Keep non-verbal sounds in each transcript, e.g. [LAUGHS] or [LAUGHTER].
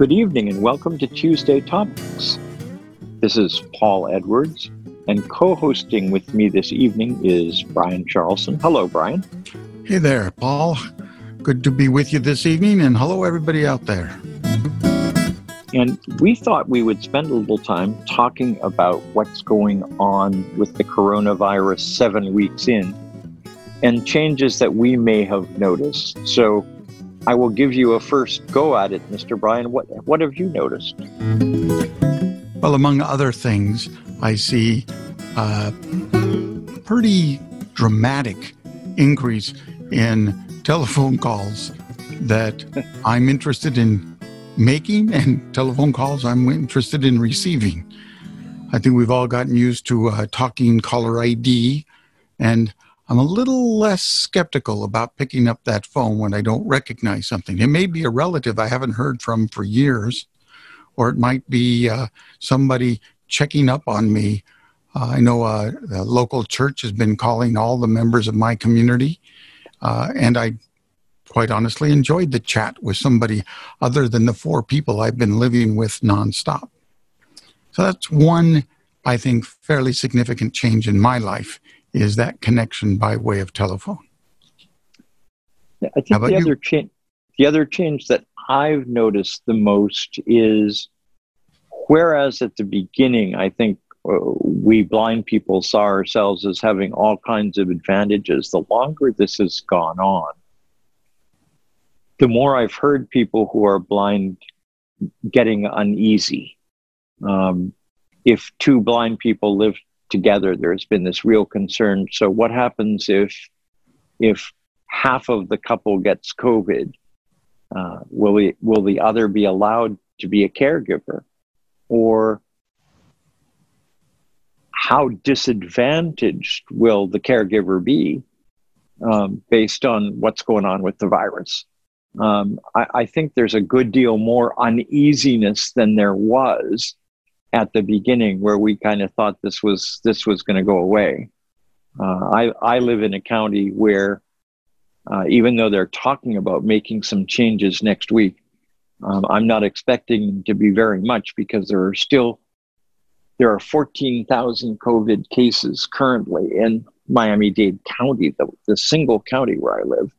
Good evening and welcome to Tuesday Topics. This is Paul Edwards, and co hosting with me this evening is Brian Charlson. Hello, Brian. Hey there, Paul. Good to be with you this evening, and hello, everybody out there. And we thought we would spend a little time talking about what's going on with the coronavirus seven weeks in and changes that we may have noticed. So, I will give you a first go at it, Mr. Brian. What what have you noticed? Well, among other things, I see a pretty dramatic increase in telephone calls that [LAUGHS] I'm interested in making and telephone calls I'm interested in receiving. I think we've all gotten used to uh, talking caller ID, and I'm a little less skeptical about picking up that phone when I don't recognize something. It may be a relative I haven't heard from for years, or it might be uh, somebody checking up on me. Uh, I know a, the local church has been calling all the members of my community, uh, and I quite honestly enjoyed the chat with somebody other than the four people I've been living with nonstop. So that's one, I think, fairly significant change in my life is that connection by way of telephone. I think the other change, the other change that I've noticed the most is, whereas at the beginning I think uh, we blind people saw ourselves as having all kinds of advantages. The longer this has gone on, the more I've heard people who are blind getting uneasy. Um, if two blind people live together, there's been this real concern. So, what happens if if half of the couple gets COVID? Uh, will the will the other be allowed to be a caregiver, or how disadvantaged will the caregiver be um, based on what's going on with the virus? Um, I, I, think there's a good deal more uneasiness than there was at the beginning where we kind of thought this was this was going to go away. Uh, I I live in a county where uh, even though they're talking about making some changes next week, um, I'm not expecting to be very much because there are still there are 14,000 COVID cases currently in Miami-Dade County, the, the single county where I live.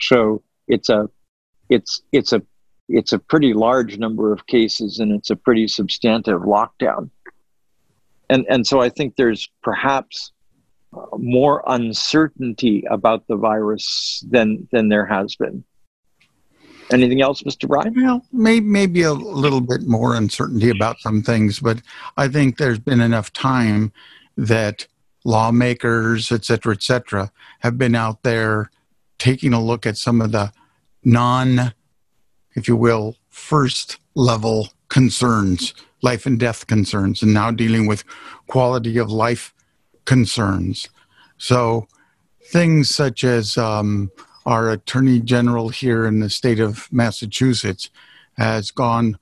So it's a it's it's a it's a pretty large number of cases and it's a pretty substantive lockdown. And, and so I think there's perhaps uh, more uncertainty about the virus than, than there has been. Anything else, Mr. Brian? Well, maybe, maybe a little bit more uncertainty about some things, but I think there's been enough time that lawmakers, et cetera, et cetera, have been out there taking a look at some of the non if you will, first level concerns, life and death concerns, and now dealing with quality of life concerns. So things such as um, our attorney general here in the state of Massachusetts has gone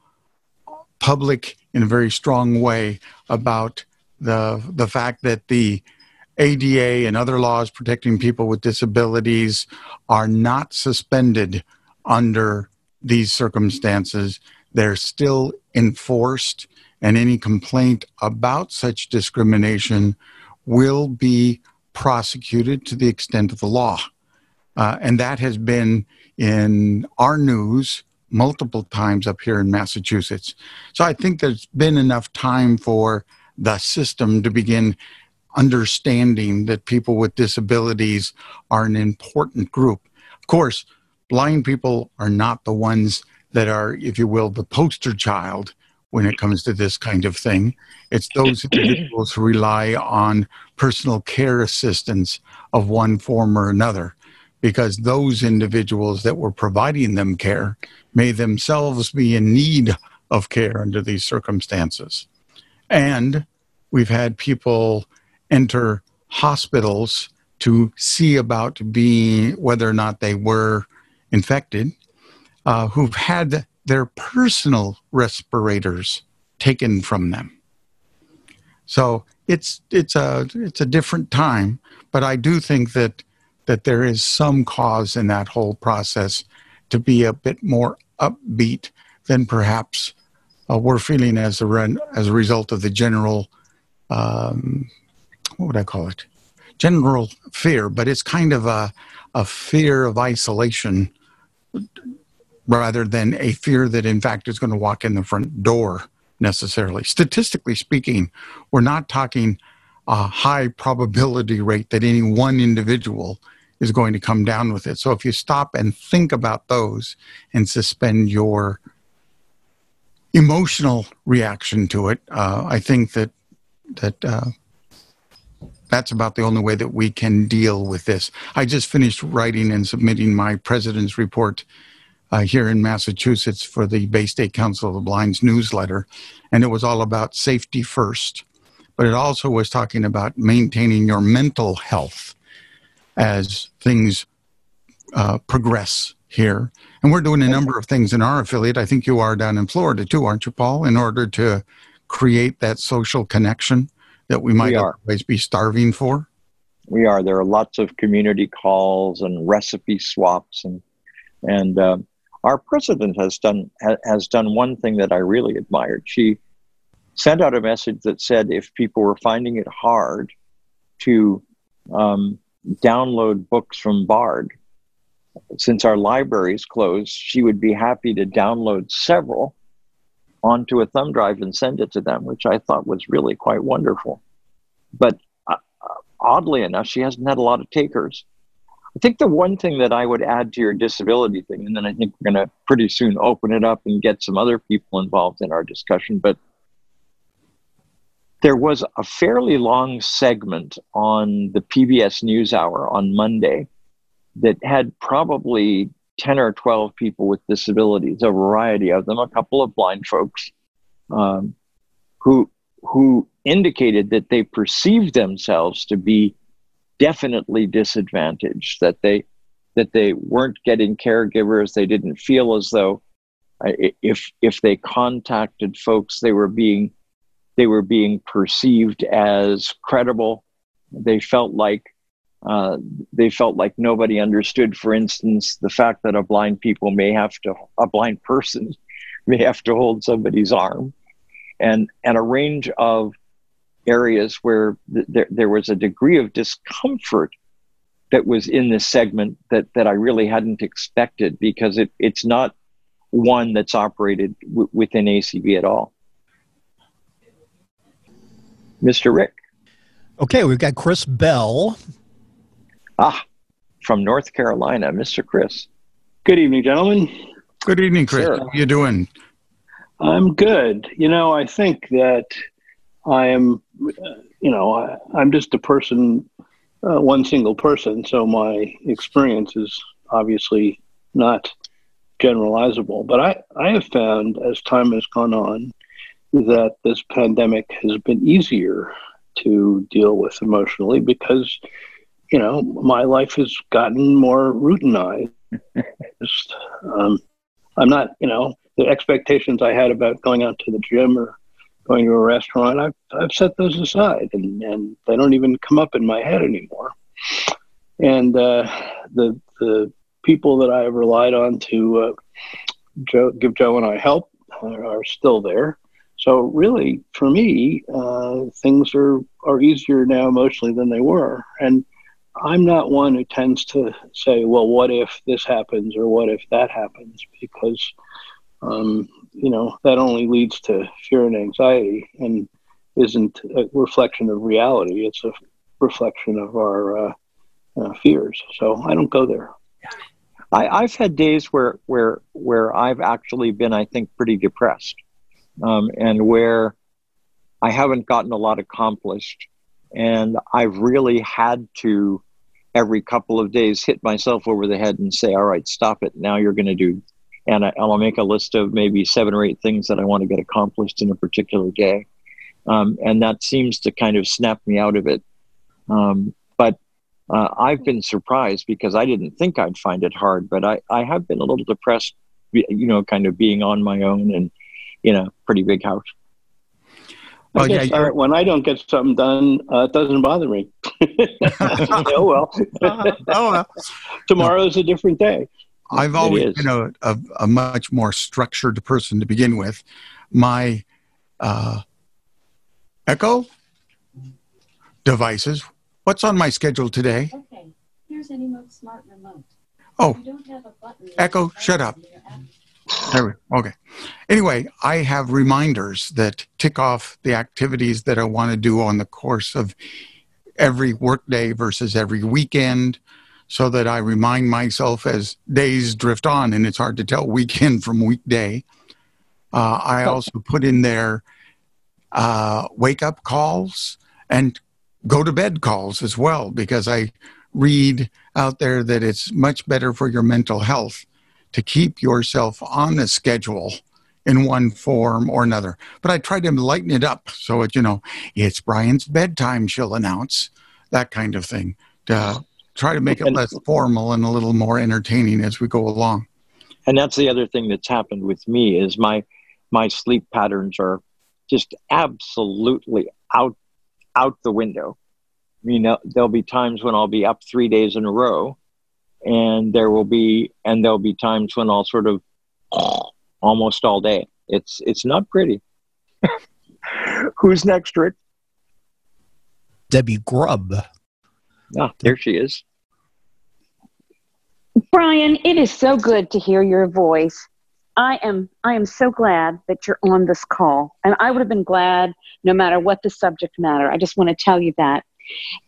public in a very strong way about the the fact that the ADA and other laws protecting people with disabilities are not suspended under these circumstances, they're still enforced, and any complaint about such discrimination will be prosecuted to the extent of the law. Uh, and that has been in our news multiple times up here in Massachusetts. So I think there's been enough time for the system to begin understanding that people with disabilities are an important group. Of course, blind people are not the ones that are, if you will, the poster child when it comes to this kind of thing. It's those [CLEARS THROAT] individuals who rely on personal care assistance of one form or another, because those individuals that were providing them care may themselves be in need of care under these circumstances. And we've had people enter hospitals to see about being whether or not they were infected uh, who've had their personal respirators taken from them. So it's it's a it's a different time, but I do think that that there is some cause in that whole process to be a bit more upbeat than perhaps uh, we're feeling as a run, as a result of the general um, what would I call it? General fear, but it's kind of a a fear of isolation rather than a fear that in fact is going to walk in the front door necessarily. Statistically speaking, we're not talking a high probability rate that any one individual is going to come down with it. So if you stop and think about those and suspend your emotional reaction to it, uh, I think that that uh, that's about the only way that we can deal with this. I just finished writing and submitting my president's report uh, here in Massachusetts for the Bay State Council of the Blind's newsletter, and it was all about safety first, but it also was talking about maintaining your mental health as things uh, progress here. And we're doing a number of things in our affiliate. I think you are down in Florida too, aren't you, Paul? In order to create that social connection that we might we otherwise be starving for? We are. There are lots of community calls and recipe swaps, and and uh, our president has done ha, has done one thing that I really admired. She sent out a message that said if people were finding it hard to um, download books from Bard, since our library is closed, she would be happy to download several onto a thumb drive and send it to them, which I thought was really quite wonderful. But uh, oddly enough, she hasn't had a lot of takers. I think the one thing that I would add to your disability thing, and then I think we're going to pretty soon open it up and get some other people involved in our discussion, but there was a fairly long segment on the PBS NewsHour on Monday that had probably 10 or 12 people with disabilities, a variety of them, a couple of blind folks, um, who, who indicated that they perceived themselves to be definitely disadvantaged, that they, that they weren't getting caregivers, they didn't feel as though if, if they contacted folks, they were being, they were being perceived as credible. They felt like uh, they felt like nobody understood, for instance, the fact that a blind people may have to, a blind person [LAUGHS] may have to hold somebody's arm, and and a range of areas where th- there, there was a degree of discomfort that was in this segment that that I really hadn't expected because it it's not one that's operated w- within ACB at all. Mr. Rick. Okay, we've got Chris Bell Ah, from North Carolina, Mr. Chris. Good evening, gentlemen. Good evening, Chris. Sure. How you doing? I'm good. You know, I think that I am, uh, you know, I, am just a person, uh, one single person. So my experience is obviously not generalizable. But I, I have found as time has gone on that this pandemic has been easier to deal with emotionally because you know, my life has gotten more routinized. [LAUGHS] um, I'm not, you know, the expectations I had about going out to the gym or going to a restaurant, I've, I've set those aside and, and they don't even come up in my head anymore. And uh, the, the people that I have relied on to uh, Joe, give Joe and I help are, are still there. So really, for me, uh, things are, are easier now emotionally than they were. And I'm not one who tends to say, well, what if this happens or what if that happens? Because, um, you know, that only leads to fear and anxiety and isn't a reflection of reality. It's a reflection of our uh, uh, fears. So I don't go there. I, have had days where, where, where I've actually been, I think, pretty depressed um, and where I haven't gotten a lot accomplished and I've really had to, every couple of days, hit myself over the head and say, all right, stop it. Now you're going to do. And I, will make a list of maybe seven or eight things that I want to get accomplished in a particular day. Um, and that seems to kind of snap me out of it. Um, but uh, I've been surprised because I didn't think I'd find it hard, but I, I have been a little depressed, you know, kind of being on my own and, in a pretty big house. Well, yeah, uh, when I don't get something done, uh, it doesn't bother me. [LAUGHS] [LAUGHS] oh well. oh well. [LAUGHS] Tomorrow's a different day. I've always been a, a, a much more structured person to begin with. My uh, Echo devices. What's on my schedule today? Okay, here's Anymote Smart Remote. Oh. You don't have a button Echo, shut up. In your app. There we, okay. Anyway, I have reminders that tick off the activities that I want to do on the course of every workday versus every weekend so that I remind myself as days drift on and it's hard to tell weekend from weekday. Uh, I also put in there uh, wake up calls and go to bed calls as well because I read out there that it's much better for your mental health to keep yourself on the schedule in one form or another. But I try to lighten it up so it, you know, it's Brian's bedtime, she'll announce, that kind of thing. To try to make it less formal and a little more entertaining as we go along. and that's the other thing that's happened with me is my my sleep patterns are just absolutely out out the window you know there'll be times when i'll be up three days in a row and there will be and there'll be times when i'll sort of [CLEARS THROAT] almost all day it's it's not pretty [LAUGHS] who's next rick Debbie Grubb. ah there she is Brian, it is so good to hear your voice. I am I am so glad that you're on this call. And I would have been glad no matter what the subject matter. I just want to tell you that.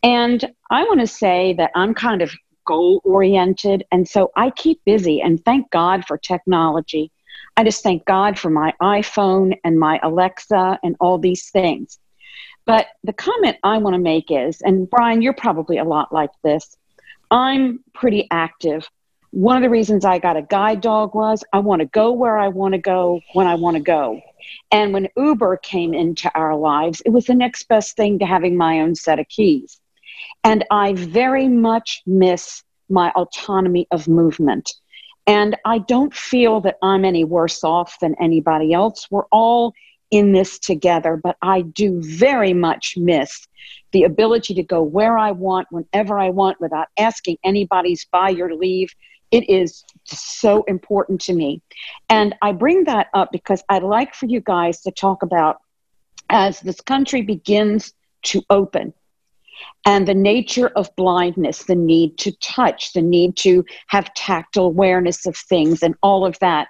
And I want to say that I'm kind of goal oriented and so I keep busy and thank God for technology. I just thank God for my iPhone and my Alexa and all these things. But the comment I want to make is, and Brian, you're probably a lot like this. I'm pretty active. One of the reasons I got a guide dog was I want to go where I want to go when I want to go. And when Uber came into our lives, it was the next best thing to having my own set of keys. And I very much miss my autonomy of movement. And I don't feel that I'm any worse off than anybody else. We're all in this together, but I do very much miss the ability to go where I want, whenever I want, without asking anybody's by your leave. It is so important to me. And I bring that up because I'd like for you guys to talk about as this country begins to open and the nature of blindness, the need to touch, the need to have tactile awareness of things, and all of that.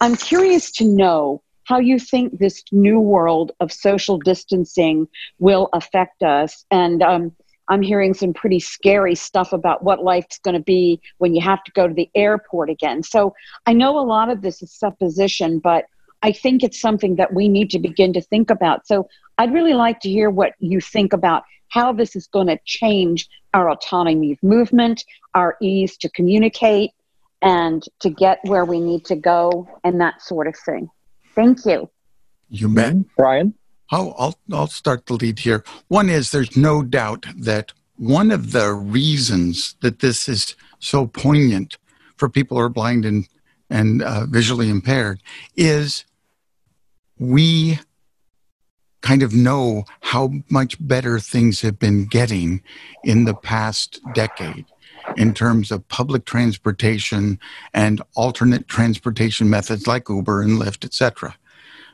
I'm curious to know how you think this new world of social distancing will affect us. And um, I'm hearing some pretty scary stuff about what life's going to be when you have to go to the airport again. So I know a lot of this is supposition, but I think it's something that we need to begin to think about. So I'd really like to hear what you think about how this is going to change our autonomy of movement, our ease to communicate, and to get where we need to go, and that sort of thing. Thank you. You bet. brian I'll, I'll, I'll start the lead here. One is there's no doubt that one of the reasons that this is so poignant for people who are blind and, and uh, visually impaired is we kind of know how much better things have been getting in the past decade in terms of public transportation and alternate transportation methods like Uber and Lyft, etc.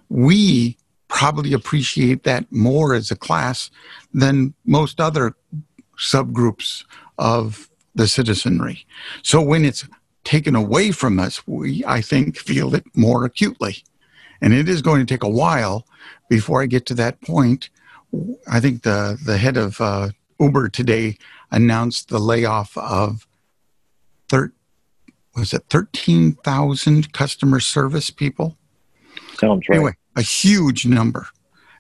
We probably appreciate that more as a class than most other subgroups of the citizenry. So when it's taken away from us, we, I think, feel it more acutely. And it is going to take a while before I get to that point. I think the, the head of uh, Uber today announced the layoff of thir- was it 13,000 customer service people? sounds right Anyway, a huge number.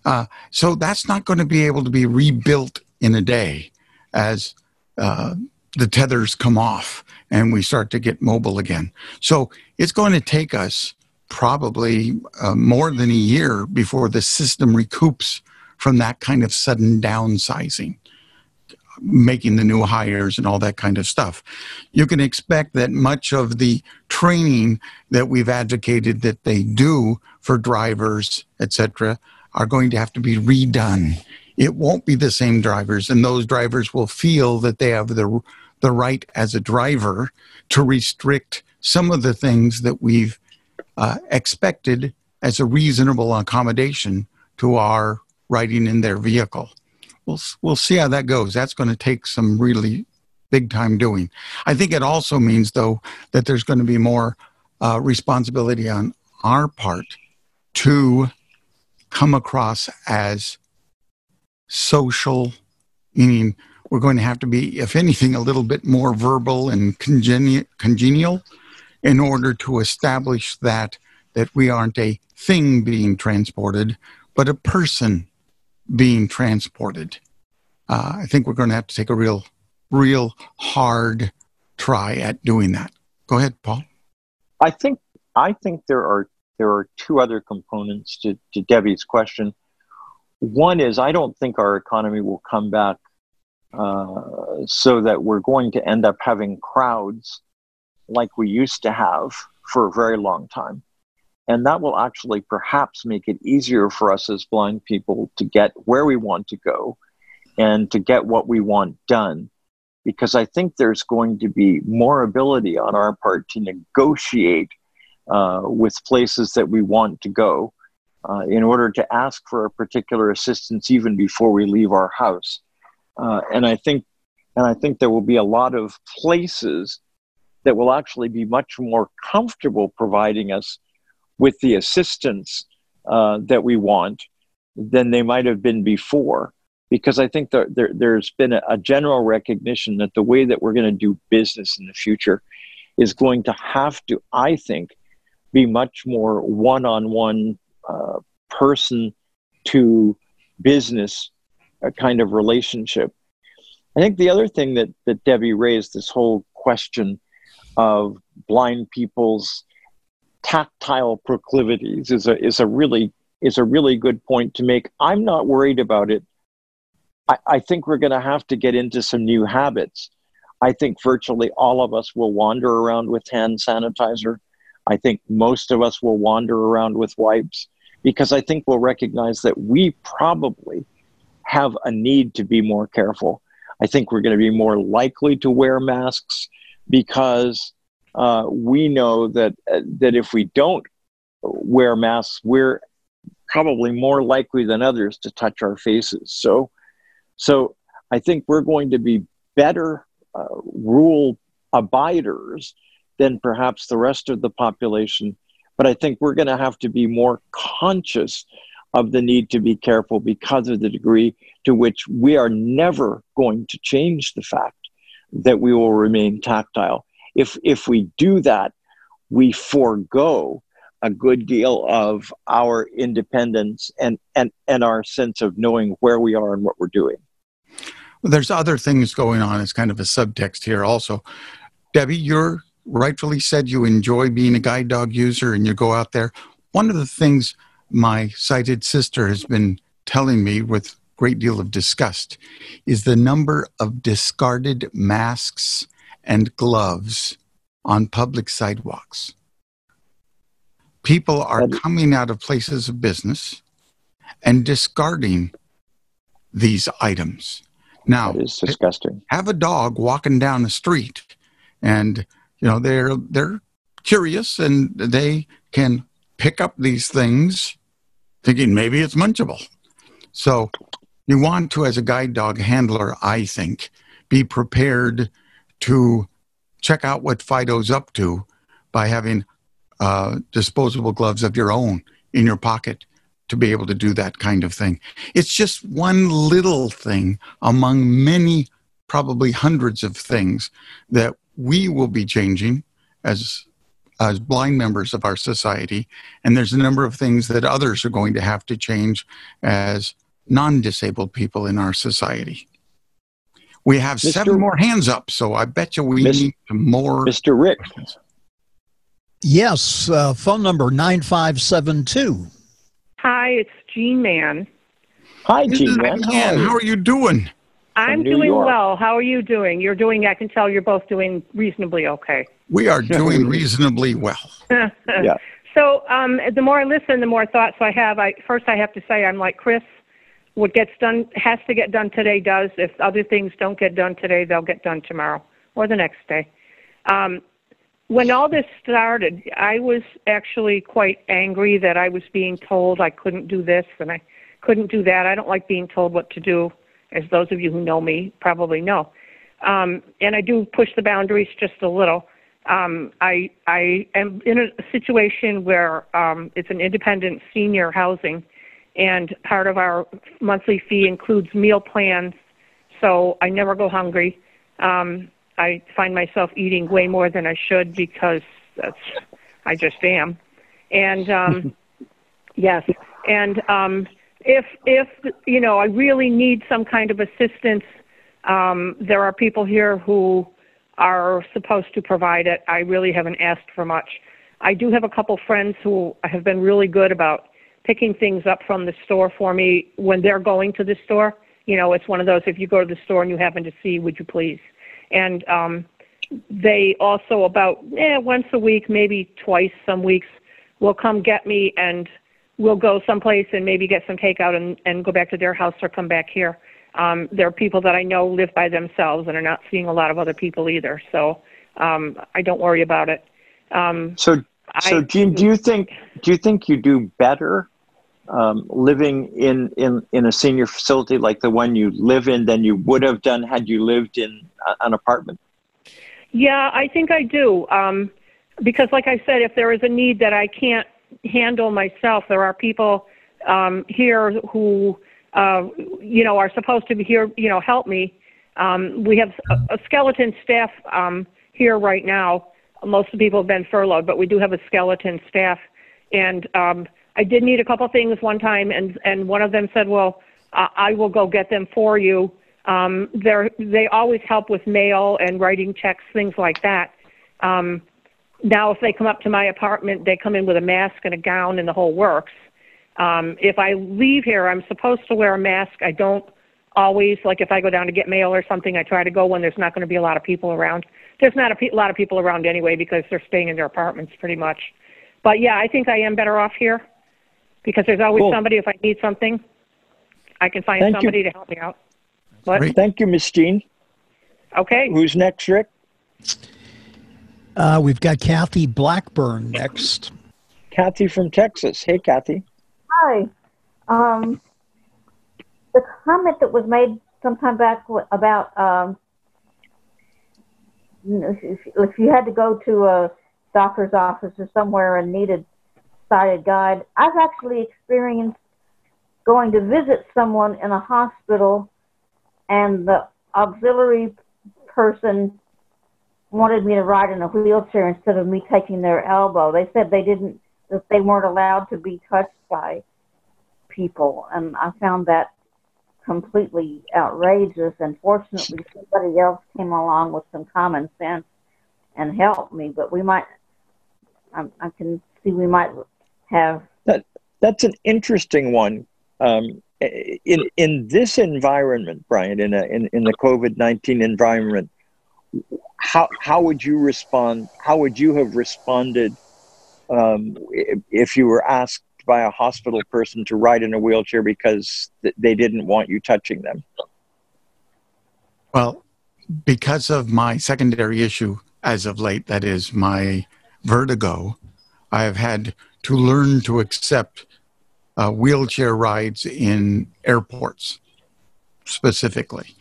Uh, so that's not going to be able to be rebuilt in a day as uh, the tethers come off and we start to get mobile again. So it's going to take us probably uh, more than a year before the system recoups from that kind of sudden downsizing, making the new hires and all that kind of stuff. You can expect that much of the training that we've advocated that they do for drivers, etc., are going to have to be redone. It won't be the same drivers, and those drivers will feel that they have the the right as a driver to restrict some of the things that we've uh, expected as a reasonable accommodation to our riding in their vehicle. We'll, we'll see how that goes. That's going to take some really big time doing. I think it also means, though, that there's going to be more uh, responsibility on our part to come across as social, meaning we're going to have to be, if anything, a little bit more verbal and congenial, congenial in order to establish that that we aren't a thing being transported, but a person being transported. Uh, I think we're going to have to take a real, real hard try at doing that. Go ahead, Paul. I think I think there are there are two other components to, to Debbie's question. One is I don't think our economy will come back uh, so that we're going to end up having crowds like we used to have for a very long time. And that will actually perhaps make it easier for us as blind people to get where we want to go and to get what we want done. Because I think there's going to be more ability on our part to negotiate uh, with places that we want to go uh, in order to ask for a particular assistance even before we leave our house. Uh, and I think, and I think there will be a lot of places that will actually be much more comfortable providing us with the assistance uh, that we want than they might have been before. Because I think there, there, has been a, a general recognition that the way that we're going to do business in the future is going to have to, I think, be much more one on one person to business uh, kind of relationship. I think the other thing that, that Debbie raised, this whole question of blind people's tactile proclivities is a is a really is a really good point to make. I'm not worried about it. I, I think we're going to have to get into some new habits. I think virtually all of us will wander around with hand sanitizer. I think most of us will wander around with wipes because I think we'll recognize that we probably have a need to be more careful. I think we're going to be more likely to wear masks because uh, we know that uh, that if we don't wear masks, we're probably more likely than others to touch our faces. So, so I think we're going to be better uh, rule abiders than perhaps the rest of the population. But I think we're going to have to be more conscious of the need to be careful because of the degree to which we are never going to change the fact that we will remain tactile. If, if we do that, we forego a good deal of our independence and, and, and our sense of knowing where we are and what we're doing. Well, there's other things going on as kind of a subtext here also. Debbie, you're rightfully said you enjoy being a guide dog user and you go out there. One of the things my sighted sister has been telling me with great deal of disgust is the number of discarded masks and gloves on public sidewalks. People are coming out of places of business and discarding these items. Now, is disgusting. Have a dog walking down the street and you know they're they're curious and they can pick up these things thinking maybe it's munchable. So you want to, as a guide dog handler, I think, be prepared to check out what Fido's up to by having uh, disposable gloves of your own in your pocket to be able to do that kind of thing. It's just one little thing among many, probably hundreds of things that we will be changing as as blind members of our society and there's a number of things that others are going to have to change as non-disabled people in our society we have Mr. seven more hands up so i bet you we Mr. need more mr rick yes uh, phone number 9572 hi it's Jean man hi Jean man how are you doing I'm doing York. well. How are you doing? You're doing, I can tell you're both doing reasonably okay. We are [LAUGHS] doing reasonably well. [LAUGHS] yeah. So um, the more I listen, the more thoughts I have. I First, I have to say I'm like Chris. What gets done has to get done today does. If other things don't get done today, they'll get done tomorrow. or the next day. Um, when all this started, I was actually quite angry that I was being told I couldn't do this and I couldn't do that. I don't like being told what to do, as those of you who know me probably know. Um, and I do push the boundaries just a little. Um, I I am in a situation where um, it's an independent senior housing, and part of our monthly fee includes meal plans, so I never go hungry. Um, I find myself eating way more than I should because that's I just am, and um, [LAUGHS] yes, and um, if if you know I really need some kind of assistance, um, there are people here who are supposed to provide it. I really haven't asked for much. I do have a couple friends who have been really good about picking things up from the store for me when they're going to the store. You know, it's one of those if you go to the store and you happen to see, would you please? And um, they also about eh, once a week, maybe twice some weeks, will come get me and we'll go someplace and maybe get some takeout and, and go back to their house or come back here. Um, there are people that I know live by themselves and are not seeing a lot of other people either. So um, I don't worry about it. Um, so, so I, Jean, do you think do you think you do better um, living in, in in a senior facility like the one you live in than you would have done had you lived in an apartment? Yeah, I think I do. Um, because, like I said, if there is a need that I can't handle myself, there are people um, here who uh, you know, are supposed to be here, you know, help me. Um, we have a, a skeleton staff um, here right now. Most of the people have been furloughed, but we do have a skeleton staff. And um, I did need a couple things one time, and and one of them said, "Well, uh, I will go get them for you." Um, they they always help with mail and writing checks, things like that. Um, now, if they come up to my apartment, they come in with a mask and a gown and the whole works. Um, if I leave here, I'm supposed to wear a mask. I don't always, like if I go down to get mail or something, I try to go when there's not going to be a lot of people around. There's not a pe- lot of people around anyway because they're staying in their apartments pretty much. But yeah, I think I am better off here because there's always cool. somebody if I need something. I can find Thank somebody you. to help me out. What? Thank you, Miss Jean. Okay. Who's next, Rick? Uh, we've got Kathy Blackburn next. Kathy from Texas. Hey, Kathy. Hi. Um, the comment that was made sometime back about um, if, if you had to go to a doctor's office or somewhere and needed guide, I've actually experienced going to visit someone in a hospital and the auxiliary person wanted me to ride in a wheelchair instead of me taking their elbow. They said they didn't that they weren't allowed to be touched by people, and I found that completely outrageous. And fortunately, somebody else came along with some common sense and helped me. But we might, I, I can see we might have that. That's an interesting one. Um, in in this environment, Brian, in a in, in the COVID nineteen environment, how how would you respond? How would you have responded um, if you were asked by a hospital person to ride in a wheelchair because th- they didn't want you touching them? Well, because of my secondary issue as of late, that is my vertigo, I have had to learn to accept uh, wheelchair rides in airports specifically.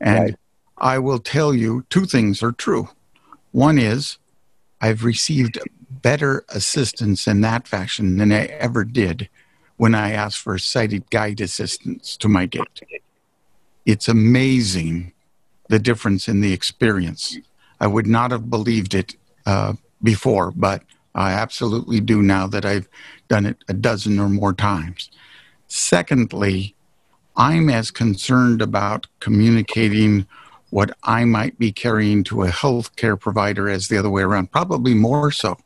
And right. I will tell you two things are true. One is I've received better assistance in that fashion than I ever did when I asked for sighted guide assistance to my gate. It's amazing the difference in the experience. I would not have believed it uh, before, but I absolutely do now that I've done it a dozen or more times. Secondly, I'm as concerned about communicating what I might be carrying to a healthcare provider as the other way around, probably more so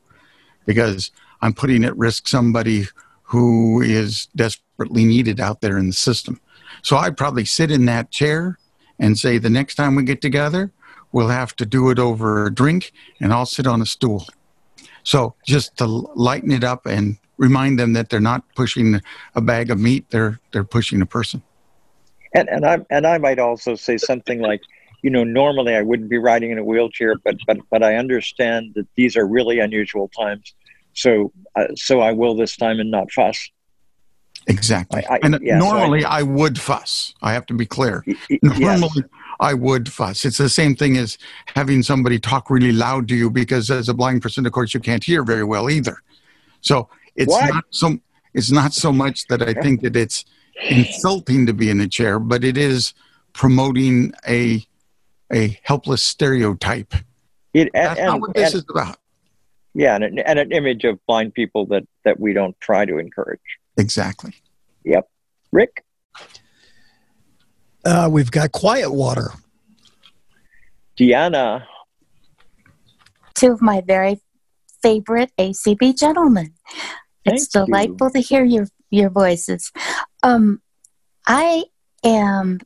because I'm putting at risk somebody who is desperately needed out there in the system. So I'd probably sit in that chair and say, the next time we get together, we'll have to do it over a drink and I'll sit on a stool. So just to lighten it up and remind them that they're not pushing a bag of meat, they're, they're pushing a person. And, and, I, and I might also say something like, you know, normally I wouldn't be riding in a wheelchair, but but but I understand that these are really unusual times. So uh, so I will this time and not fuss. Exactly. I- I- and yeah, so I- normally I, would fuss. I have to be clear. Y- y- yes. I would fuss. It's the same thing as having somebody talk really loud to you because as a blind person, of course, you can't hear very well either. So it's What? not so it's not so much that I think that it's insulting to be in a chair, but it is promoting a a helpless stereotype. It, and, That's not what this and- is about. yeah, and an, and an image of blind people that that we don't try to encourage. Exactly. Yep. Rick, Uh, we've got Quietwater. Deanna, two of my very favorite ACB gentlemen. It's Thank you. delightful to hear your your voices. Um, I am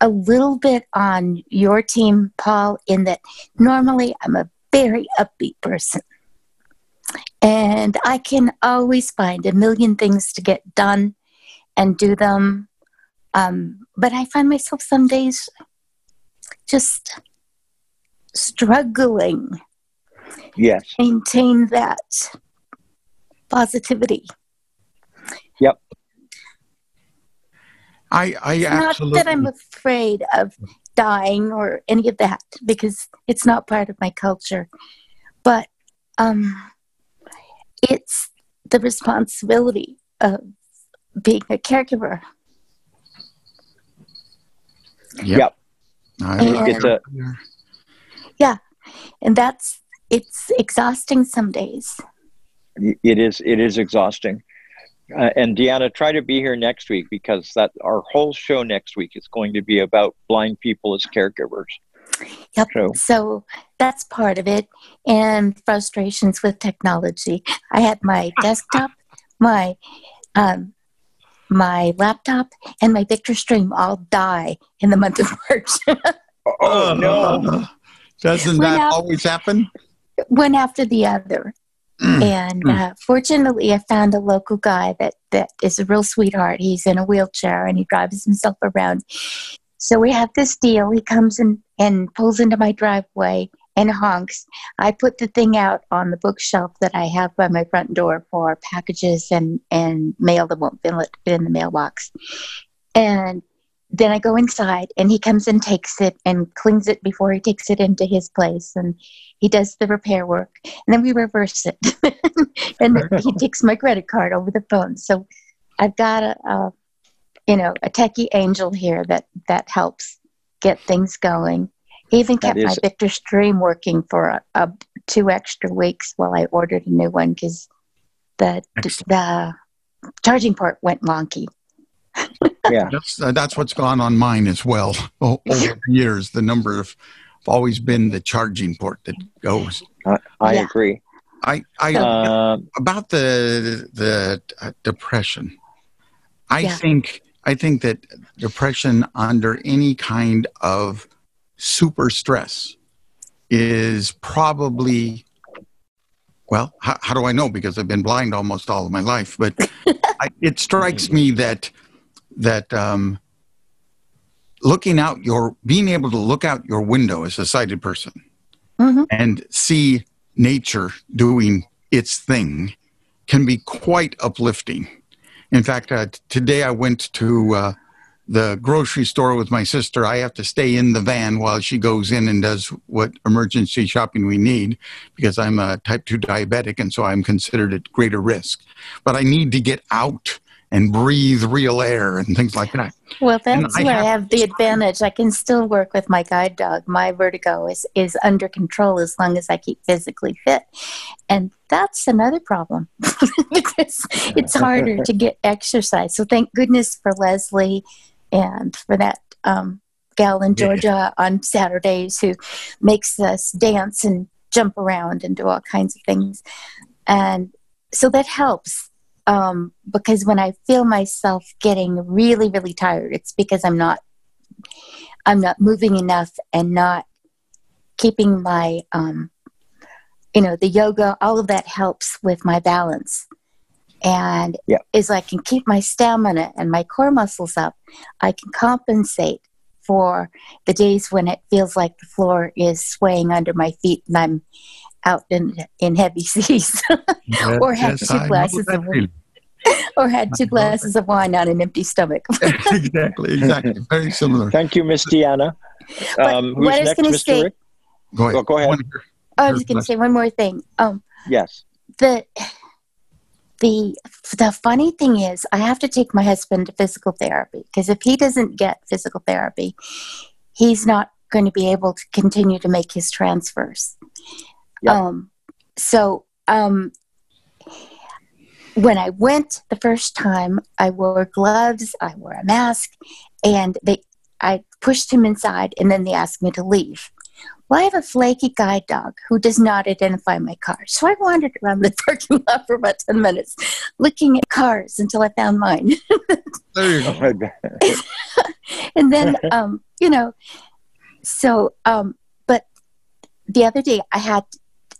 a little bit on your team, Paul, in that normally I'm a very upbeat person. And I can always find a million things to get done and do them. Um, but I find myself some days just struggling yes, maintain that positivity. Yep. I I It's absolutely not that I'm afraid of dying or any of that because it's not part of my culture, but um, it's the responsibility of being a caregiver. Yep. I- And- it's a And that's, it's exhausting some days. it is it is exhausting. Uh, and Deanna, try to be here next week because that our whole show next week is going to be about blind people as caregivers. Yep. So So that's part of it. And frustrations with technology. I had my desktop, my um, my laptop, and my Victor Stream all die in the month of [LAUGHS] March. oh no, Doesn't Well, that now- always happen? One after the other. Mm. And uh, fortunately, I found a local guy that, that is a real sweetheart. He's in a wheelchair and he drives himself around. So we have this deal. He comes in and pulls into my driveway and honks. I put the thing out on the bookshelf that I have by my front door for packages and, and mail that won't fit in the mailbox. And then I go inside and he comes and takes it and cleans it before he takes it into his place. And he does the repair work and then we reverse it [LAUGHS] and he takes my credit card over the phone so i've got a, a you know a techie angel here that that helps get things going even That kept my victor stream working for a, a two extra weeks while i ordered a new one because the Excellent. the charging port went wonky yeah, [LAUGHS] That's uh, that's what's gone on mine as well. [LAUGHS] O- over the years, the number of have always been the charging port that goes. I, I Yeah. agree. I I Um, about the the uh, depression. I Yeah. think I think that depression under any kind of super stress is probably well. How, how do I know? Because I've been blind almost all of my life, but [LAUGHS] I, it strikes me that that um, looking out your being able to look out your window as a sighted person Mhm. and see nature doing its thing can be quite uplifting. In fact, uh, today I went to uh, the grocery store with my sister. I have to stay in the van while she goes in and does what emergency shopping we need because I'm a type 2 diabetic and so I'm considered at greater risk. But I need to get out and breathe real air and things like that. Well, that's I where I have- have the advantage. I can still work with my guide dog. My vertigo is, is under control as long as I keep physically fit. And that's another problem [LAUGHS] because it's harder to get exercise. So thank goodness for Leslie and for that um, gal in Yeah. Georgia on Saturdays who makes us dance and jump around and do all kinds of things. And so that helps um, because when I feel myself getting really, really tired, it's because I'm not, I'm not moving enough and not keeping my, um, you know, the yoga. All of that helps with my balance, and Yeah. as I can keep my stamina and my core muscles up, I can compensate for the days when it feels like the floor is swaying under my feet and I'm out in in heavy [LAUGHS] seas, or had Yes, two glasses of feeling. [LAUGHS] or had two glasses of wine on an empty stomach. [LAUGHS] exactly, exactly. Very similar. Thank you, Miss Deanna. But Um, I who's was next, gonna Mr. say- Rick? Go ahead. Go- go ahead. One. I was going to say one more thing. Um, Yes. the the the funny thing is, I have to take my husband to physical therapy because if he doesn't get physical therapy, he's not going to be able to continue to make his transfers. Yep. Um, so um, when I went the first time, I wore gloves, I wore a mask, and they I pushed him inside, and then they asked me to leave. Well, I have a flaky guide dog who does not identify my car. So I wandered around the [LAUGHS] parking lot for about 10 minutes looking at cars until I found mine. [LAUGHS] There you go. and then, [LAUGHS] um, you know, so, um, but the other day I had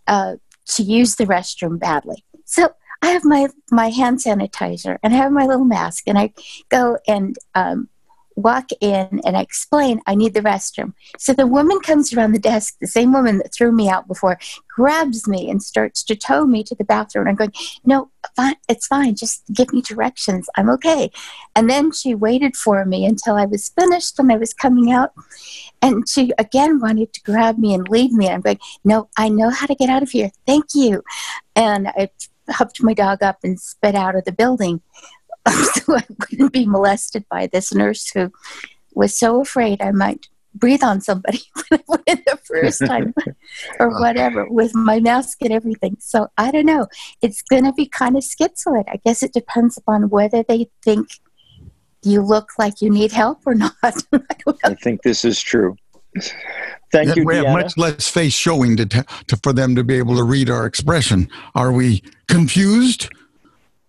uh, to use the restroom badly. So I have my, my hand sanitizer and I have my little mask and I go and um, walk in and I explain I need the restroom. So the woman comes around the desk, the same woman that threw me out before, grabs me and starts to tow me to the bathroom. I'm going, no, fine, it's fine. Just give me directions. I'm okay. And then she waited for me until I was finished and I was coming out. And she again wanted to grab me and leave me. And I'm going, no, I know how to get out of here. Thank you. And I huffed my dog up and sped out of the building so [LAUGHS] I wouldn't be molested by this nurse who was so afraid I might breathe on somebody [LAUGHS] when I went in the first [LAUGHS] time or whatever with my mask and everything. So I don't know. It's going to be kind of schizoid. I guess it depends upon whether they think you look like you need help or not. I. I think this is true. Thank Yet you, we have much less face showing to, t- to for them to be able to read our expression. Are we confused,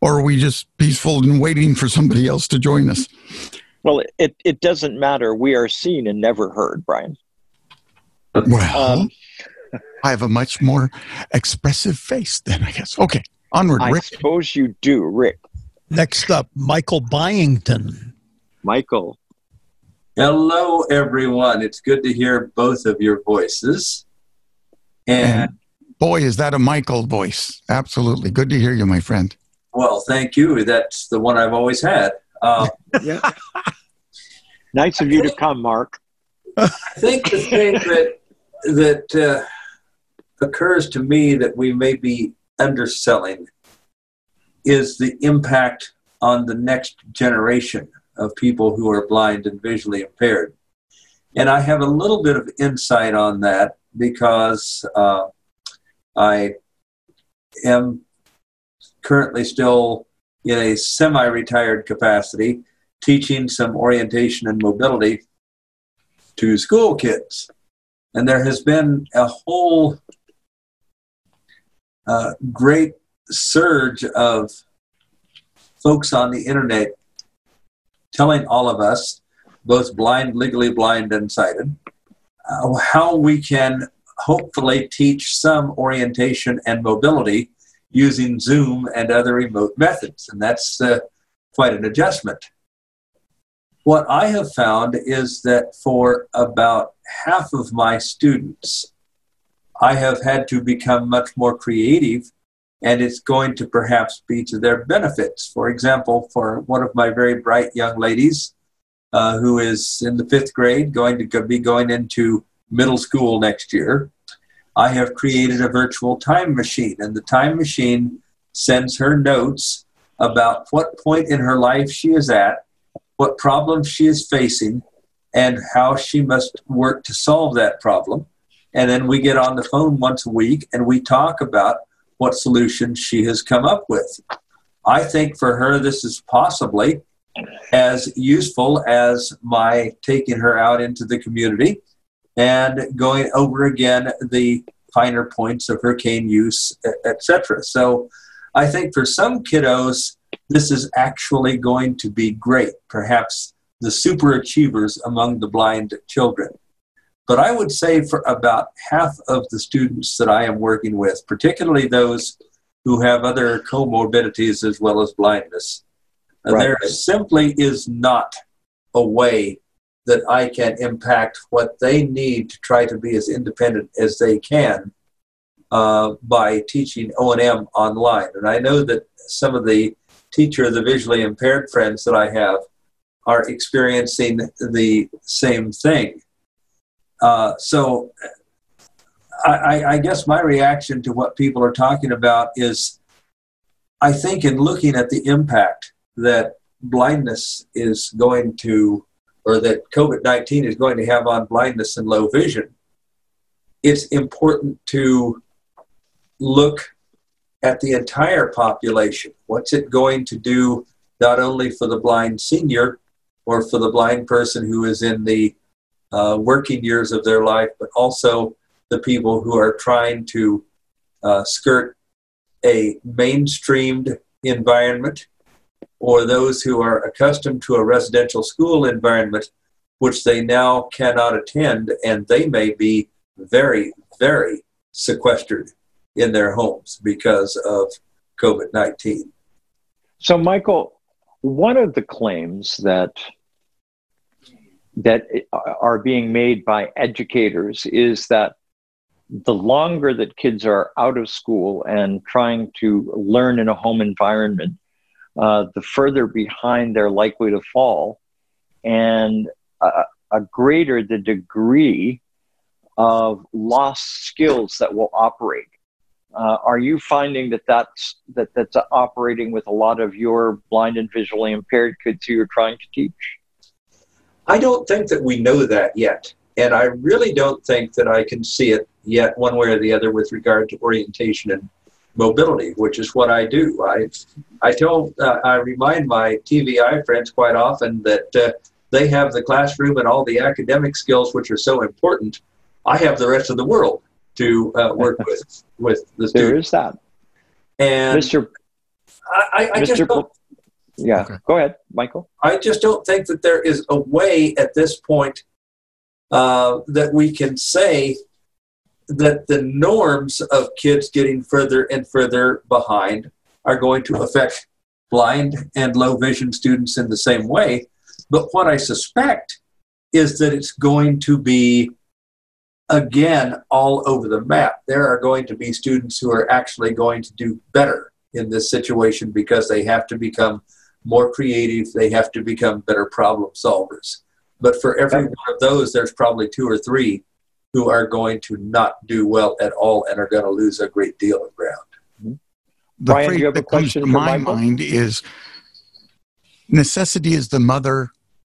or are we just peaceful and waiting for somebody else to join us? Well, it, it doesn't matter. We are seen and never heard, Brian. Well, Um, [LAUGHS] I have a much more expressive face than I guess. Okay, onward, I Rick. I suppose you do, Rick. Next up, Michael Byington. Michael. Hello, everyone. It's good to hear both of your voices. And, And boy, is that a Michael voice. Absolutely. Good to hear you, my friend. Well, thank you. That's the one I've always had. Uh, Yeah. [LAUGHS] nice of you to come, Mark. I think the thing that that uh, occurs to me that we may be underselling is the impact on the next generation of people who are blind and visually impaired. And I have a little bit of insight on that because uh, I am currently still in a semi retired capacity teaching some orientation and mobility to school kids. And there has been a whole uh, great surge of folks on the internet telling all of us, both blind, legally blind, and sighted, uh, how we can hopefully teach some orientation and mobility using Zoom and other remote methods. And that's uh, quite an adjustment. What I have found is that for about half of my students, I have had to become much more creative, and it's going to perhaps be to their benefits. For example, for one of my very bright young ladies uh, who is in the fifth grade, going to be going into middle school next year, I have created a virtual time machine, and the time machine sends her notes about what point in her life she is at, what problems she is facing, and how she must work to solve that problem. And then we get on the phone once a week and we talk about what solutions she has come up with. I think for her, this is possibly as useful as my taking her out into the community and going over again the finer points of hurricane use, etc. So I think for some kiddos, this is actually going to be great, perhaps the super achievers among the blind children. But I would say for about half of the students that I am working with, particularly those who have other comorbidities as well as blindness, Right. there simply is not a way that I can impact what they need to try to be as independent as they can uh, by teaching O&M online. And I know that some of the teacher the visually impaired friends that I have are experiencing the same thing. Uh, so I, I, guess my reaction to what people are talking about is I think in looking at the impact that blindness is going to, or that COVID 19 is going to have on blindness and low vision, it's important to look at the entire population. What's it going to do not only for the blind senior or for the blind person who is in the uh, working years of their life, but also the people who are trying to uh, skirt a mainstreamed environment or those who are accustomed to a residential school environment which they now cannot attend and they may be very very sequestered in their homes because of covid-19 so michael one of the claims that that are being made by educators is that the longer that kids are out of school and trying to learn in a home environment, uh, the further behind they're likely to fall, and a, a greater the degree of lost skills that will operate. Uh, are you finding that that's that that's operating with a lot of your blind and visually impaired kids who you're trying to teach? I don't think that we know that yet. And I really don't think that I can see it yet one way or the other with regard to orientation and mobility, which is what I do. I, I tell, uh, I remind my TVI friends quite often that uh, they have the classroom and all the academic skills which are so important. I have the rest of the world to uh, work [LAUGHS] with with the students. There is that. And Mr. I, I, Mr. just don't, yeah, okay. go ahead, Michael. I just don't think that there is a way at this point uh, that we can say that the norms of kids getting further and further behind are going to affect blind and low vision students in the same way. But what I suspect is that it's going to be, again, all over the map. There are going to be students who are actually going to do better in this situation because they have to become more creative, they have to become better problem solvers. But for every one of those, there's probably two or three who are going to not do well at all and are going to lose a great deal of ground. Mm-hmm. The Brian, phrase that comes to my Michael? mind is necessity is the mother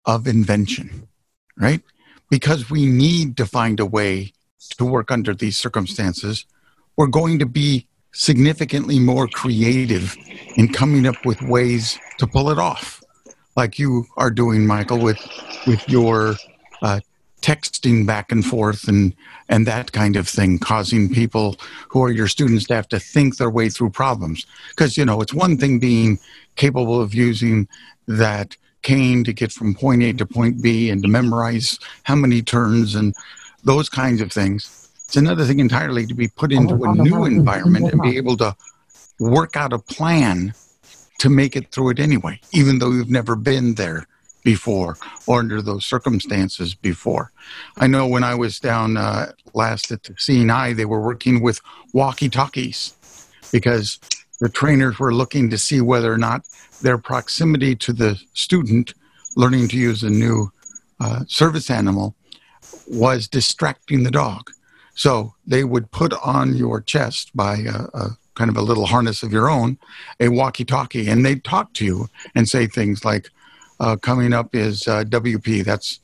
of invention, right? Because we need to find a way to work under these circumstances, we're going to be significantly more creative in coming up with ways to pull it off, like you are doing, Michael, with with your uh, texting back and forth and and that kind of thing causing people who are your students to have to think their way through problems. Because you know it's one thing being capable of using that cane to get from point A to point B and to memorize how many turns and those kinds of things. It's another thing entirely to be put into a new environment and be able to work out a plan to make it through it anyway even though you've never been there before or under those circumstances before. I know when I was down uh, last at the CNI, they were working with walkie talkies because the trainers were looking to see whether or not their proximity to the student learning to use a new uh, service animal was distracting the dog. So they would put on your chest by a, a kind of a little harness of your own a walkie talkie and they'd talk to you and say things like, uh, coming up is uh, WP. That's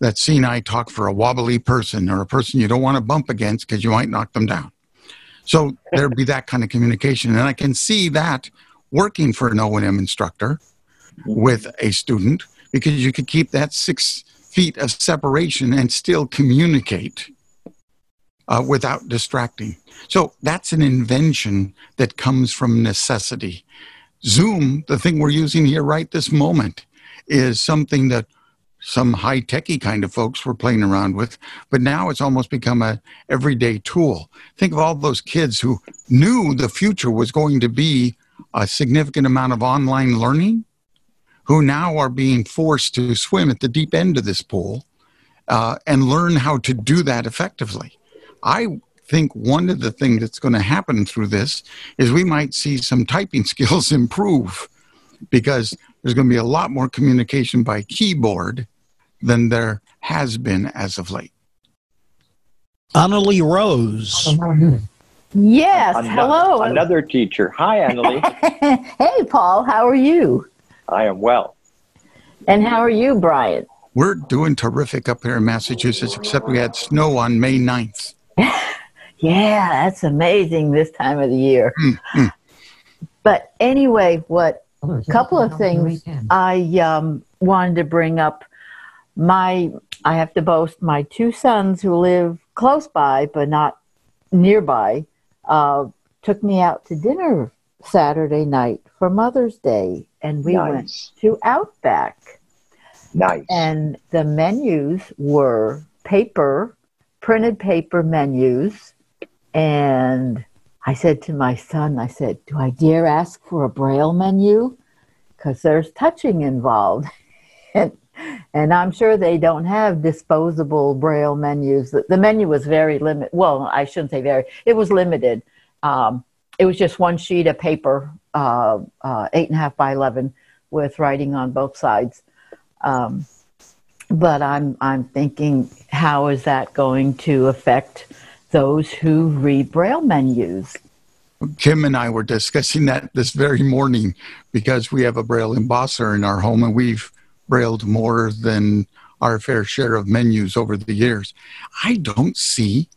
that CNI talk for a wobbly person or a person you don't want to bump against because you might knock them down. So there'd be that kind of communication, and I can see that working for an O&M instructor with a student because you could keep that six feet of separation and still communicate uh, without distracting. So that's an invention that comes from necessity. Zoom, the thing we're using here right this moment, is something that some high techy kind of folks were playing around with, but now it's almost become a everyday tool. Think of all those kids who knew the future was going to be a significant amount of online learning, who now are being forced to swim at the deep end of this pool uh, and learn how to do that effectively. I think one of the things that's going to happen through this is we might see some typing [LAUGHS] skills improve because there's going to be a lot more communication by keyboard than there has been as of late. Annalie Rose. Yes, Ano- hello. Another teacher. Hi, Annalie. [LAUGHS] hey, Paul, how are you? I am well. And how are you, Brian? We're doing terrific up here in Massachusetts, except we had snow on May 9th. [LAUGHS] Yeah, that's amazing this time of the year. Mm-hmm. But anyway, what a couple of things I um, wanted to bring up. My, I have to boast my two sons who live close by but not nearby. Uh, took me out to dinner Saturday night for Mother's Day, and we went to Outback. Nice. And the menus were paper, printed paper menus. And I said to my son, I said, Do I dare ask for a braille menu? Because there's touching involved. [LAUGHS] and, and I'm sure they don't have disposable braille menus. The, the menu was very limited. Well, I shouldn't say very, it was limited. Um, it was just one sheet of paper, uh, uh, eight and a half by 11, with writing on both sides. Um, but I'm I'm thinking, how is that going to affect those who read braille menus? Kim and I were discussing that this very morning because we have a braille embosser in our home and we've brailled more than our fair share of menus over the years. I don't see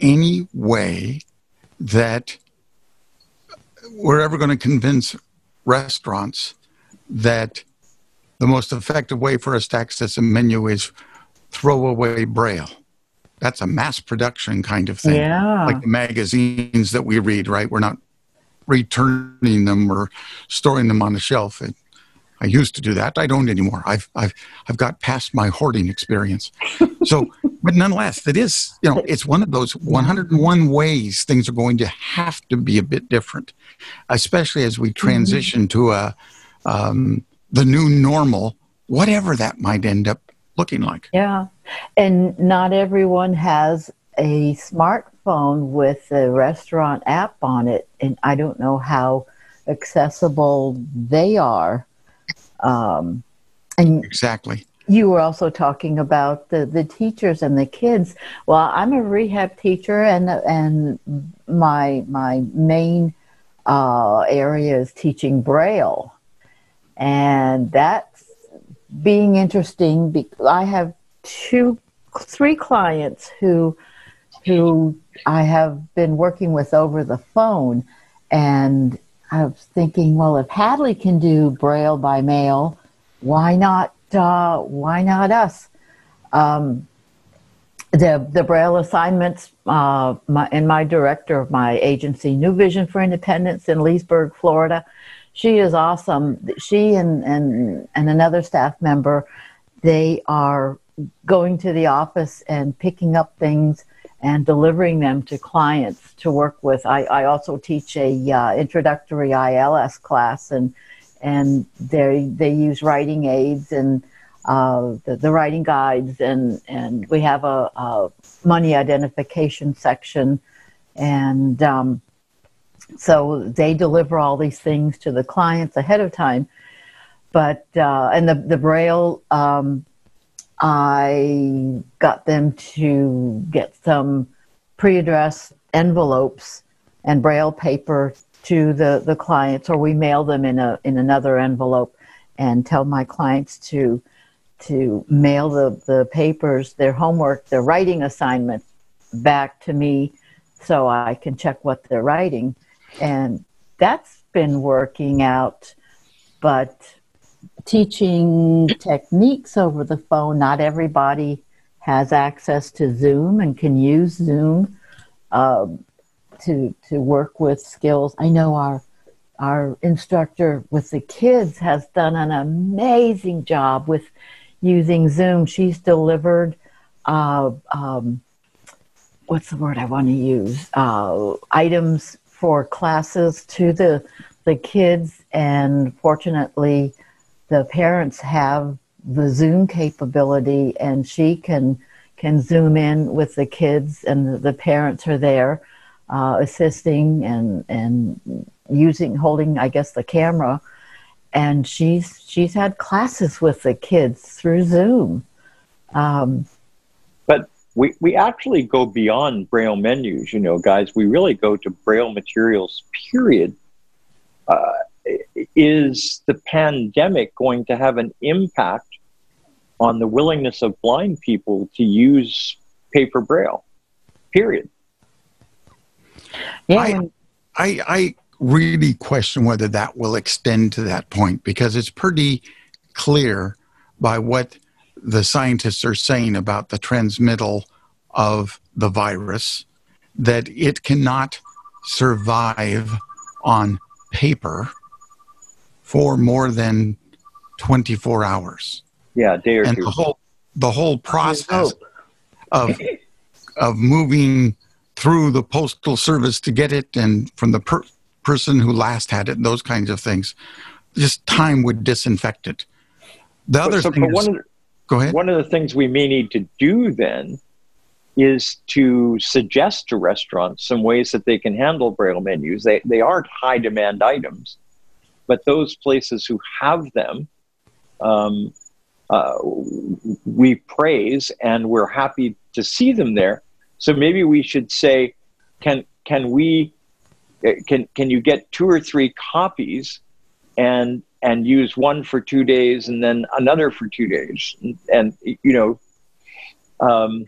any way that we're ever going to convince restaurants that the most effective way for us to access a menu is throw away braille. That's a mass production kind of thing. Yeah. Like the magazines that we read, right? We're not returning them or storing them on the shelf. It, I used to do that. I don't anymore. I've I've I've got past my hoarding experience. [LAUGHS] So, but nonetheless, it is you know it's one of those 101 ways things are going to have to be a bit different, especially as we transition to a um, the new normal, whatever that might end up looking like. Yeah, and not everyone has a smartphone with a restaurant app on it, and I don't know how accessible they are. Um, and Exactly. you were also talking about the, the teachers and the kids. Well, I'm a rehab teacher, and and my my main uh, area is teaching Braille, and that's being interesting. I have two, three clients who who I have been working with over the phone, and I was thinking, well, if Hadley can do Braille by mail, why not? Uh, why not us? Um, the the Braille assignments. Uh, my, and my director of my agency, New Vision for Independence in Leesburg, Florida, she is awesome. She and and and another staff member, they are going to the office and picking up things and delivering them to clients to work with. I, I also teach a uh, introductory ILS class, and and they they use writing aids and uh, the, the writing guides, and and we have a, a money identification section, and um, so they deliver all these things to the clients ahead of time. But uh, and the the braille. Um, I got them to get some pre-addressed envelopes and braille paper to the, the clients, or we mail them in a in another envelope, and tell my clients to to mail the, the papers, their homework, their writing assignment back to me, so I can check what they're writing, and that's been working out, but teaching techniques over the phone. Not everybody has access to Zoom and can use Zoom uh, to to work with skills. I know our our instructor with the kids has done an amazing job with using Zoom. She's delivered. Uh, um, what's the word I want to use? Uh, items for classes to the the kids, and fortunately, the parents have the Zoom capability, and she can can zoom in with the kids, and the, parents are there uh, assisting and and using holding, I guess, the camera. And she's she's had classes with the kids through Zoom. Um, we, we actually go beyond braille menus you know guys. We really go to braille materials period. Uh, is the pandemic going to have an impact on the willingness of blind people to use paper braille period? Yeah. I, I, I really question whether that will extend to that point because it's pretty clear by what the scientists are saying about the transmittal of the virus that it cannot survive on paper for more than 24 hours. Yeah, a day or and two. The whole, the whole process of, of moving through the postal service to get it and from the per- person who last had it and those kinds of things, just time would disinfect it. The other so, thing is, Go ahead. One of the things we may need to do then is to suggest to restaurants some ways that they can handle braille menus. They, they aren't high demand items, but those places who have them, um, uh, we praise and we're happy to see them there. So maybe we should say, can can we uh, can can you get two or three copies and and use one for two days and then another for two days, and, and you know, um,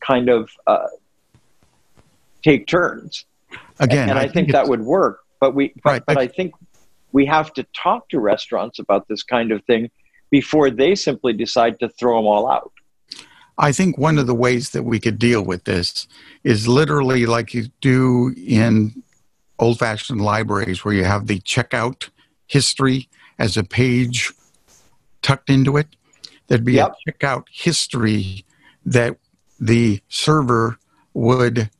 kind of uh, take turns. Again, and, and I, I, think, think that would work. But we, but, right, but I think we have to talk to restaurants about this kind of thing before they simply decide to throw them all out. I think one of the ways that we could deal with this is literally like you do in old fashioned libraries where you have the checkout history as a page tucked into it. There'd be yep. a checkout history that the server would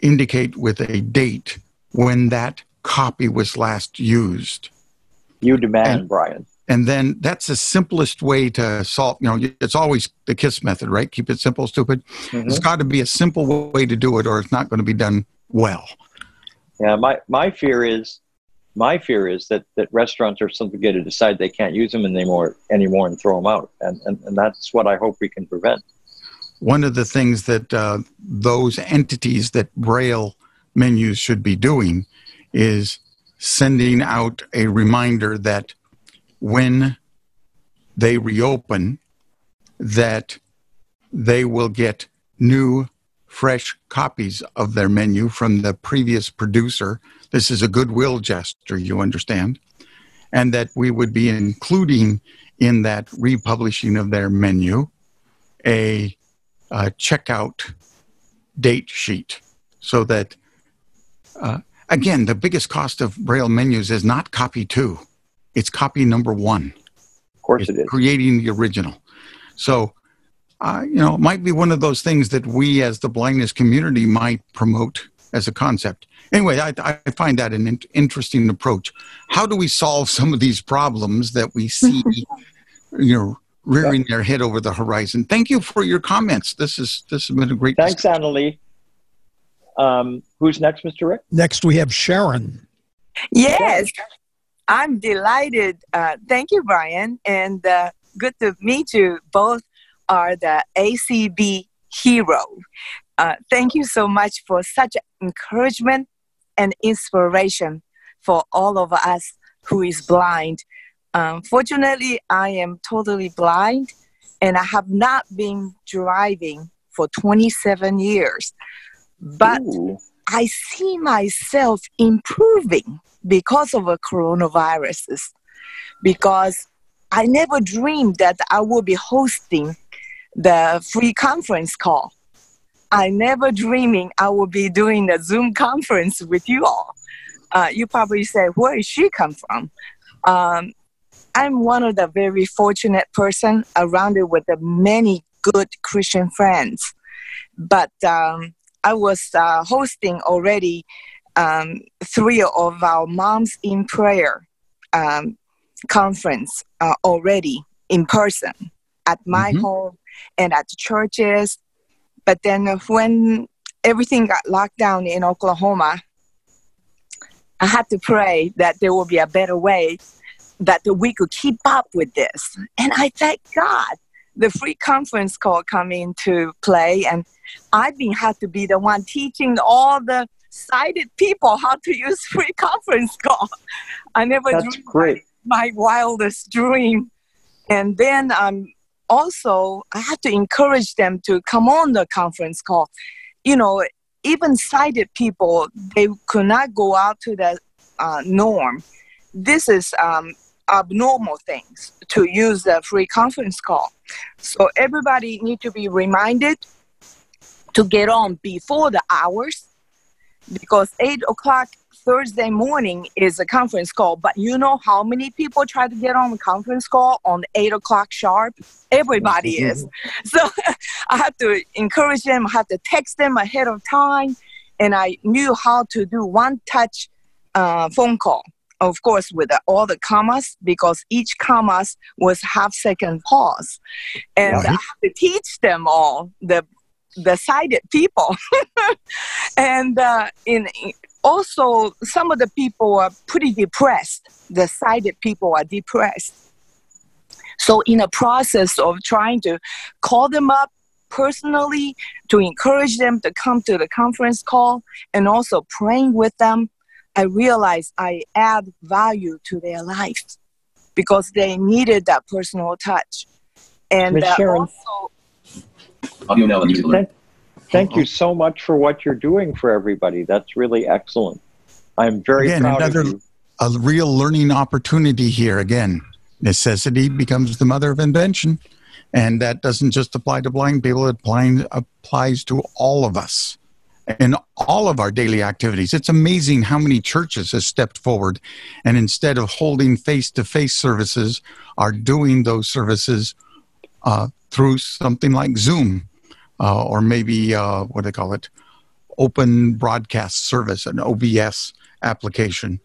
indicate with a date when that copy was last used. You demand, and, Brian. And then that's the simplest way to solve, you know, it's always the KISS method, right? Keep it simple, stupid. Mm-hmm. It's got to be a simple way to do it or it's not going to be done well. Yeah, my, my fear is my fear is that, that restaurants are simply going to decide they can't use them anymore anymore and throw them out, and, and, and that's what I hope we can prevent. One of the things that uh, those entities that Braille menus should be doing is sending out a reminder that when they reopen, that they will get new fresh copies of their menu from the previous producer this is a goodwill gesture, you understand, and that we would be including in that republishing of their menu a, a checkout date sheet so that, uh, again, the biggest cost of Braille menus is not copy two, it's copy number one. Of course, it's it is. Creating the original. So, uh, you know, it might be one of those things that we as the blindness community might promote as a concept anyway, I, I find that an in- interesting approach. How do we solve [LAUGHS] some of these problems that we see, [LAUGHS] you know, rearing their head over the horizon? Thank you for your comments. This is this has been a great. Thanks, Annalie. Um, who's next, Mr. Rick? Next, we have Sharon. Yes, I'm delighted. Uh, thank you, Brian, and uh, good to meet you. Both are the ACB hero. Uh, thank you so much for such encouragement and inspiration for all of us who is blind. Um, fortunately, I am totally blind and I have not been driving for 27 years. But Ooh. I see myself improving because of the coronaviruses. Because I never dreamed that I would be hosting the free conference call. I never dreaming I would be doing a Zoom conference with you all. Uh, you probably say, where did she come from? Um, I'm one of the very fortunate person around it with many good Christian friends. But um, I was uh, hosting already um, three of our moms in prayer um, conference uh, already in person at my Mhm. home and at the churches. But then when everything got locked down in Oklahoma, I had to pray that there will be a better way that we could keep up with this. And I thank God the free conference call come into play and I've been had to be the one teaching all the sighted people how to use [LAUGHS] free conference call. I never That's dreamed great. my wildest dream. And then um, also, I have to encourage them to come on the conference call. You know, even sighted people, they could not go out to the uh, norm. This is um, abnormal things to use the free conference call. So everybody need to be reminded to get on before the hours because 8 o'clock Thursday morning is a conference call, but you know how many people try to get on the conference call on 8 o'clock sharp? Everybody [LAUGHS] is. So [LAUGHS] I have to encourage them, I have to text them ahead of time, and I knew how to do one touch uh, phone call. Of course, with the, all the commas, because each commas was half second pause. And I have to teach them all the the sighted people. [LAUGHS] and uh, in also some of the people are pretty depressed. The sighted people are depressed. So in a process of trying to call them up personally to encourage them to come to the conference call and also praying with them, I realized I add value to their life because they needed that personal touch. And Miss uh, also Audio now and music alert. Thank, you so much for what you're doing for everybody. That's really excellent. I'm very Again, proud another of you. a real learning opportunity here. Again, necessity becomes the mother of invention, and that doesn't just apply to blind people. It applying, applies to all of us in all of our daily activities. It's amazing how many churches have stepped forward, and instead of holding face-to-face services, are doing those services uh, through something like Zoom, uh, or maybe uh, what do they call it, Open Broadcast Service, an OBS application.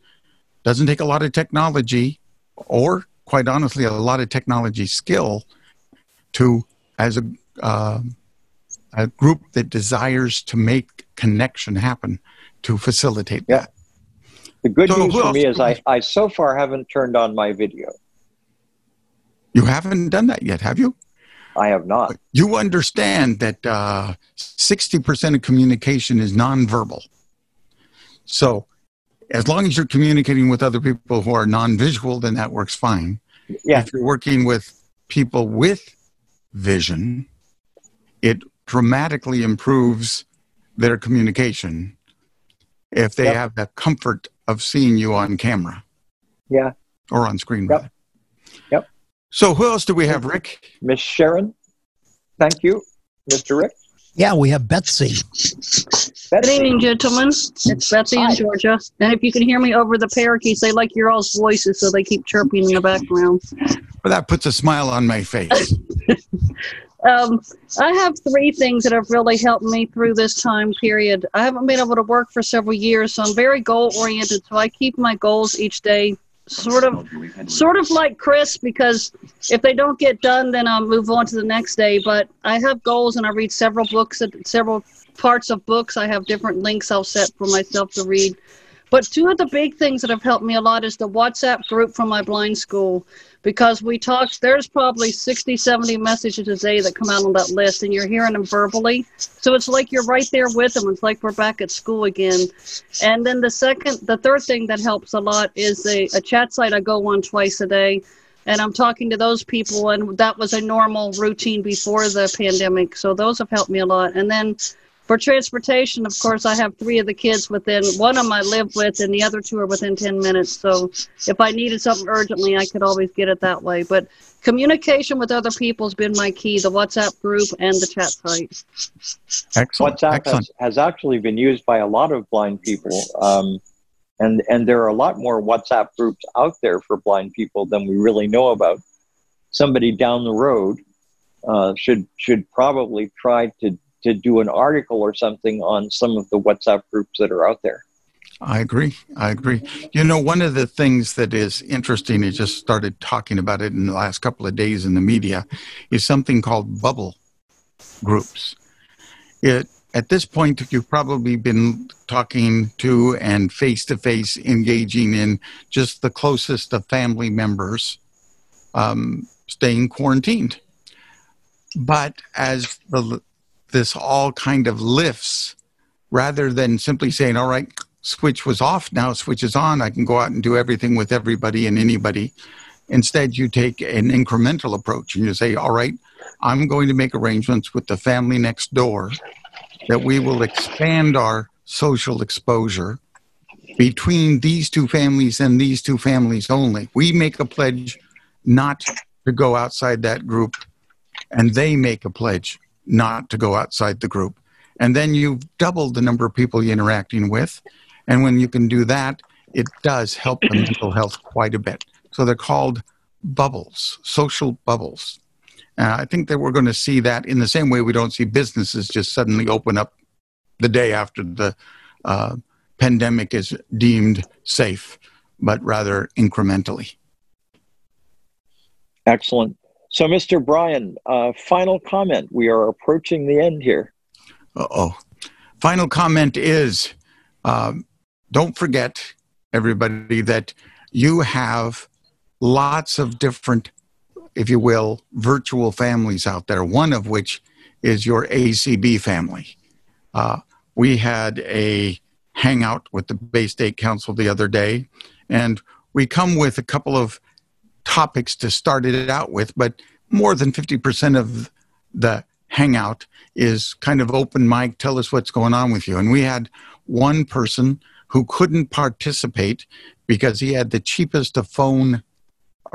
Doesn't take a lot of technology, or quite honestly, a lot of technology skill to, as a uh, a group that desires to make connection happen, to facilitate Yeah. that. The good So news for me is I, I so far haven't turned on my video. You haven't done that yet, have you? I have not. You understand that uh, 60% of communication is nonverbal. So, as long as you're communicating with other people who are non-visual, then that works fine. Yeah. If you're working with people with vision, it dramatically improves their communication if they Yep. have the comfort of seeing you on camera Yeah. or on screen. Yep. rather. Yep. So, who else do we have, Rick? Miss Sharon, thank you. Mr. Rick, Yeah, we have Betsy. Good Betsy. evening, gentlemen. It's Betsy in Georgia. And if you can hear me over the parakeets, they like your all's voices, so they keep chirping in the background. Well, that puts a smile on my face. [LAUGHS] Um, I have three things that have really helped me through this time period. I haven't been able to work for several years, so I'm very goal oriented. So I keep my goals each day sort of sort of like Chris because if they don't get done then I'll move on to the next day. But I have goals and I read several books several parts of books. I have different links I'll set for myself to read. But two of the big things that have helped me a lot is the WhatsApp group from my blind school because we talked, there's probably 60, 70 messages a day that come out on that list and you're hearing them verbally. So it's like you're right there with them. It's like we're back at school again. And then the second, the third thing that helps a lot is a, a chat site I go on twice a day. And I'm talking to those people, and that was a normal routine before the pandemic. So those have helped me a lot. And then for transportation, of course, I have three of the kids within one of them I live with, and the other two are within 10 minutes. So if I needed something urgently, I could always get it that way. But communication with other people has been my key the WhatsApp group and the chat site. Excellent. WhatsApp Excellent. has, has actually been used by a lot of blind people. Um, and, and there are a lot more WhatsApp groups out there for blind people than we really know about. Somebody down the road uh, should, should probably try to, to do an article or something on some of the WhatsApp groups that are out there. I agree. I agree. You know, one of the things that is interesting, I just started talking about it in the last couple of days in the media, is something called bubble groups. It, at this point, you've probably been talking to and face to face engaging in just the closest of family members um, staying quarantined. But as the, this all kind of lifts, rather than simply saying, all right, switch was off, now switch is on, I can go out and do everything with everybody and anybody. Instead, you take an incremental approach and you say, all right, I'm going to make arrangements with the family next door that we will expand our social exposure between these two families and these two families only. We make a pledge not to go outside that group, and they make a pledge not to go outside the group. And then you've doubled the number of people you're interacting with. And when you can do that, it does help the [CLEARS THROAT] mental health quite a bit. So they're called bubbles, social bubbles. Uh, I think that we're going to see that in the same way we don't see businesses just suddenly open up the day after the uh, pandemic is deemed safe, but rather incrementally. Excellent. So, Mr. Brian, uh, final comment. We are approaching the end here. oh. Final comment is um, don't forget, everybody, that you have lots of different, if you will, virtual families out there, one of which is your ACB family. Uh, we had a hangout with the Bay State Council the other day, and we come with a couple of topics to start it out with, but more than 50% of the hangout is kind of open mic, tell us what's going on with you. And we had one person who couldn't participate because he had the cheapest of phone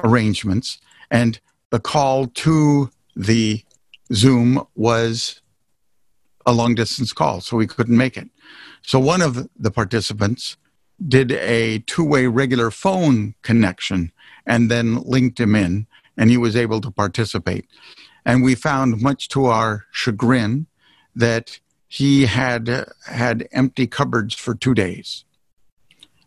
arrangements, and the call to the Zoom was a long distance call, so we couldn't make it. So one of the participants did a two way regular phone connection and then linked him in, and he was able to participate. And we found, much to our chagrin, that he had had empty cupboards for two days.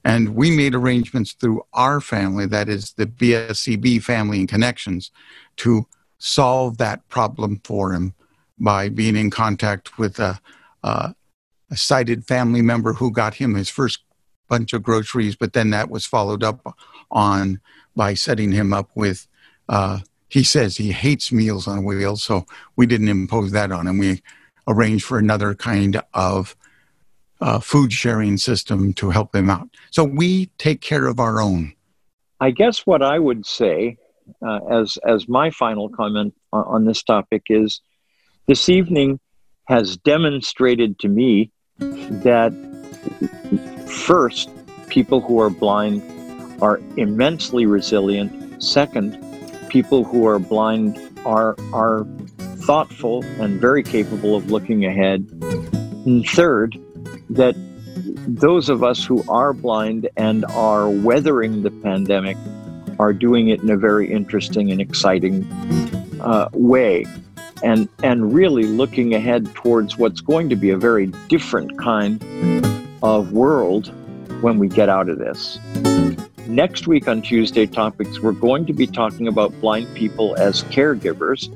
And we made arrangements through our family, that is the BSCB family and connections, to solve that problem for him by being in contact with a, a, a sighted family member who got him his first bunch of groceries, but then that was followed up on by setting him up with. Uh, he says he hates meals on wheels, so we didn't impose that on him. We arranged for another kind of uh, food sharing system to help him out. So we take care of our own. I guess what I would say, uh, as as my final comment on, on this topic, is this evening has demonstrated to me that first, people who are blind are immensely resilient. Second, people who are blind are are thoughtful and very capable of looking ahead. And third, that those of us who are blind and are weathering the pandemic are doing it in a very interesting and exciting uh, way. And, and really looking ahead towards what's going to be a very different kind of world when we get out of this. Next week on Tuesday Topics, we're going to be talking about blind people as caregivers.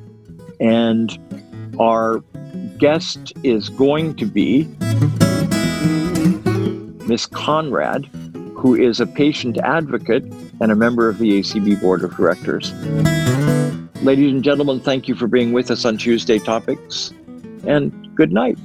And our guest is going to be Miss Conrad, who is a patient advocate and a member of the ACB Board of Directors. Ladies and gentlemen, thank you for being with us on Tuesday Topics, and good night.